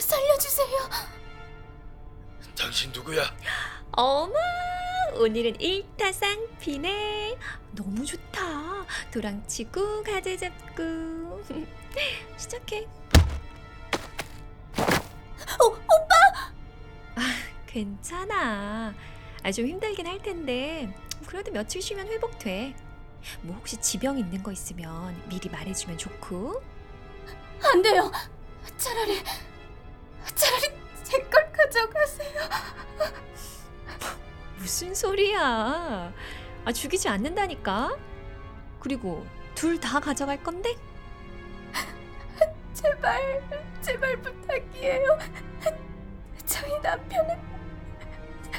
살려주세요. 당신 누구야? 어머, 오늘은 일타쌍피네. 너무 좋다. 도랑치고 가재 잡고. 시작해. 오, 오빠! 아, 괜찮아. 아, 좀 힘들긴 할 텐데. 그래도 며칠 쉬면 회복돼. 뭐 혹시 지병 있는 거 있으면 미리 말해주면 좋고. 안 돼요. 차라리 차라리 제 걸 가져가세요. 무슨 소리야? 아, 죽이지 않는다니까. 그리고 둘 다 가져갈 건데? 제발 제발 부탁이에요. 저희 남편을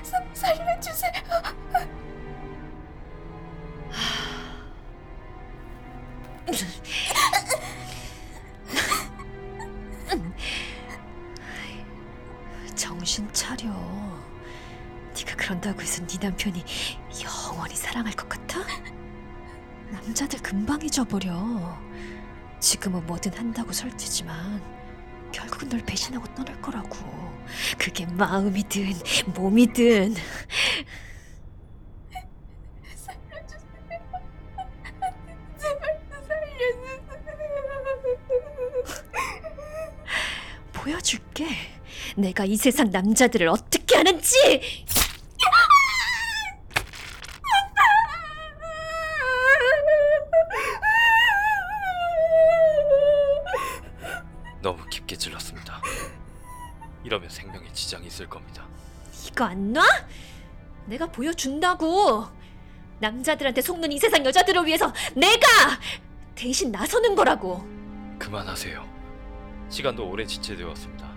사, 살려주세요. 정신 차려. 네가 그런다고 해서 네 남편이 영원히 사랑할 것 같아? 남자들 금방 잊어버려. 지금은 뭐든 한다고 설치지만 결국은 널 배신하고 떠날 거라고. 그게 마음이든 몸이든. 내가 이 세상 남자들을 어떻게 하는지. 너무 깊게 찔렀습니다. 이러면 생명에 지장이 있을 겁니다. 이거 안 놔? 내가 보여준다고. 남자들한테 속는 이 세상 여자들을 위해서 내가 대신 나서는 거라고. 그만하세요. 시간도 오래 지체되었습니다.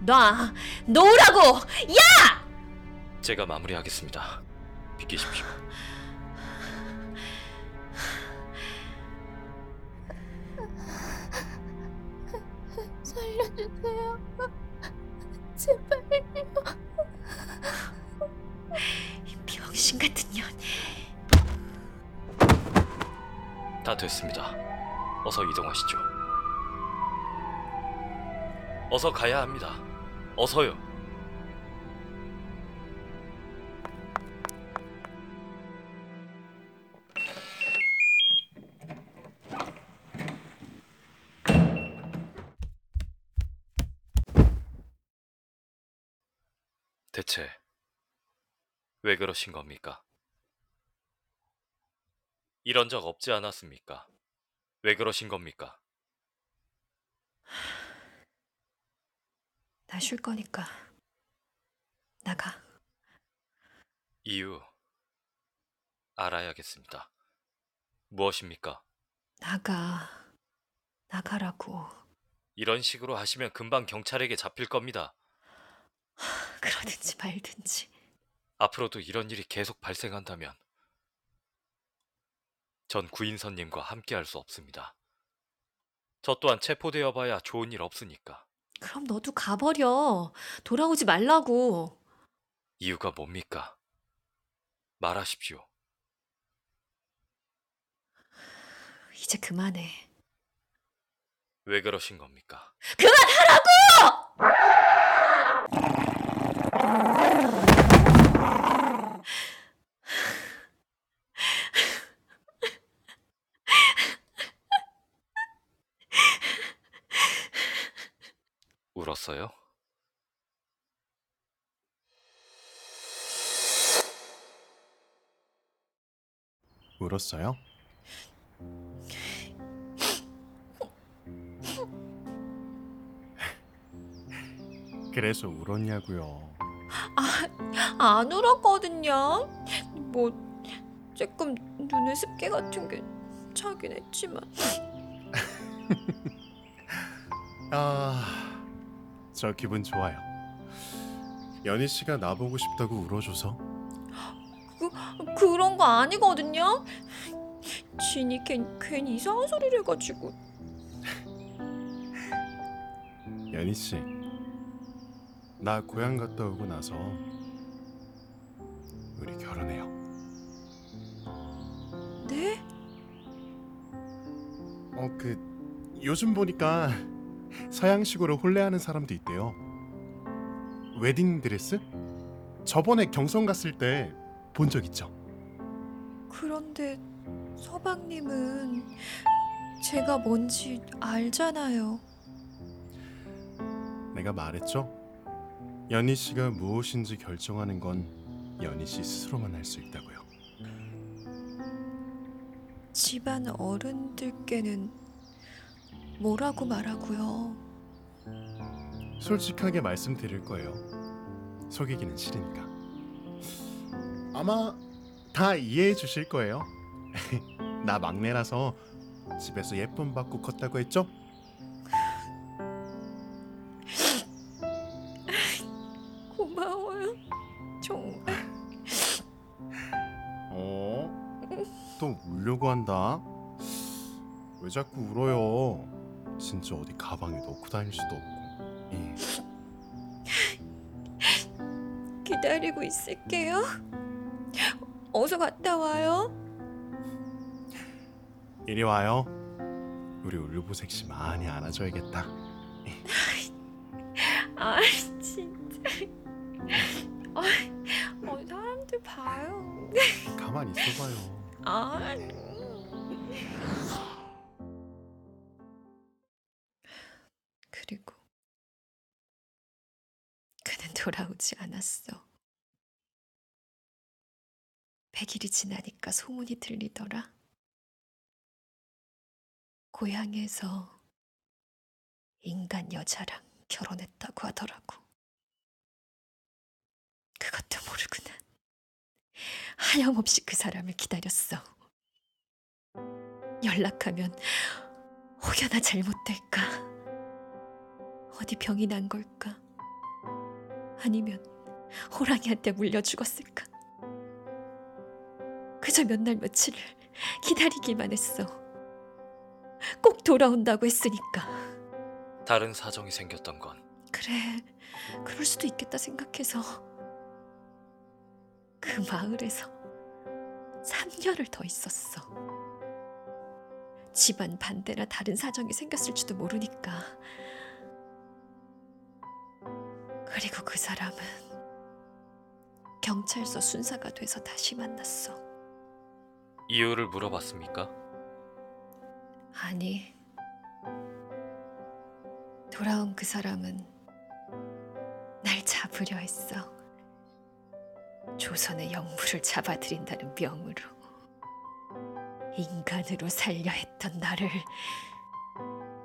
놔, 놓으라고. 야! 제가 마무리하겠습니다. 비키십시오. 살려주세요. 제발요. 이 병신 같은 년. 다 됐습니다. 어서 이동하시죠. 어서 가야 합니다. 어서요. 대체 왜 그러신 겁니까? 이런 적 없지 않았습니까? 왜 그러신 겁니까? 나 쉴 거니까 나가. 이유 알아야겠습니다. 무엇입니까? 나가. 나가라고. 이런 식으로 하시면 금방 경찰에게 잡힐 겁니다. 그러든지 말든지. 앞으로도 이런 일이 계속 발생한다면 전 구인선님과 함께 할 수 없습니다. 저 또한 체포되어 봐야 좋은 일 없으니까. 그럼 너도 가버려. 돌아오지 말라고. 이유가 뭡니까? 말하십시오. 이제 그만해. 왜 그러신 겁니까? 울 었어요? 울었어요? 그래서 울었냐고요. 안 울었거든요. 뭐 조금 눈에 습기 같은 게 차긴 했지만. 아, 저 기분 좋아요. 연희 씨가 나보고 싶다고 울어줘서 그런 거 아니거든요. 진이 괜, 괜히 이상한 소리를 해가지고. 연희 씨, 나 고향 갔다 오고 나서 우리 결혼해요. 네? 어, 그 요즘 보니까 서양식으로 혼례하는 사람도 있대요. 웨딩 드레스? 저번에 경성 갔을 때 본 적 있죠. 그런데 서방님은 제가 뭔지 알잖아요. 내가 말했죠. 연희 씨가 무엇인지 결정하는 건 연희 씨 스스로만 할 수 있다고요. 집안 어른들께는 뭐라고 말하고요. 솔직하게 말씀드릴 거예요. 속이기는 싫으니까. 아마 다 이해해 주실 거예요. 나 막내라서 집에서 예쁨 받고 컸다고 했죠? 고마워요. 정말. 어? 또 울려고 한다. 왜 자꾸 울어요? 진짜 어디 가방에 넣고 다닐 수도 없고. 예. 기다리고 있을게요. 어서 갔다 와요. 이리 와요. 우리 울보색 씨 많이 안아줘야겠다. 아 진짜. 아, 어, 사람들 봐요. 가만히 있어봐요. 아. 그는 돌아오지 않았어. 100일이 지나니까 소문이 들리더라. 고향에서 인간 여자랑 결혼했다고 하더라고. 그것도 모르고 난 하염없이 그 사람을 기다렸어. 연락하면 혹여나 잘못될까? 어디 병이 난 걸까? 아니면 호랑이한테 물려 죽었을까? 그저 몇 날 며칠을 기다리기만 했어. 꼭 돌아온다고 했으니까. 다른 사정이 생겼던 건 그래, 그럴 수도 있겠다 생각해서 그 마을에서 3년을 더 있었어. 집안 반대나 다른 사정이 생겼을지도 모르니까. 그리고 그 사람은 경찰서 순사가 돼서 다시 만났어. 이유를 물어봤습니까? 아니, 돌아온 그 사람은 날 잡으려 했어. 조선의 영부를 잡아들인다는 명으로 인간으로 살려 했던 나를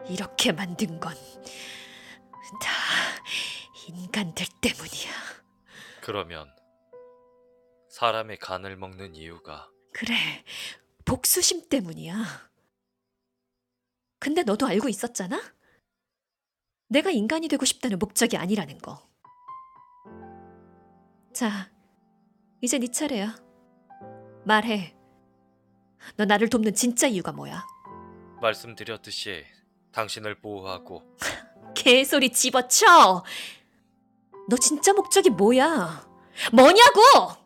이렇게 만든 건 다 인간들 때문이야. 그러면 사람의 간을 먹는 이유가 그래, 복수심 때문이야. 근데 너도 알고 있었잖아? 내가 인간이 되고 싶다는 목적이 아니라는 거. 자, 이제 네 차례야. 말해. 너 나를 돕는 진짜 이유가 뭐야? 말씀드렸듯이 당신을 보호하고 개소리 집어쳐! 너 진짜 목적이 뭐야? 뭐냐고!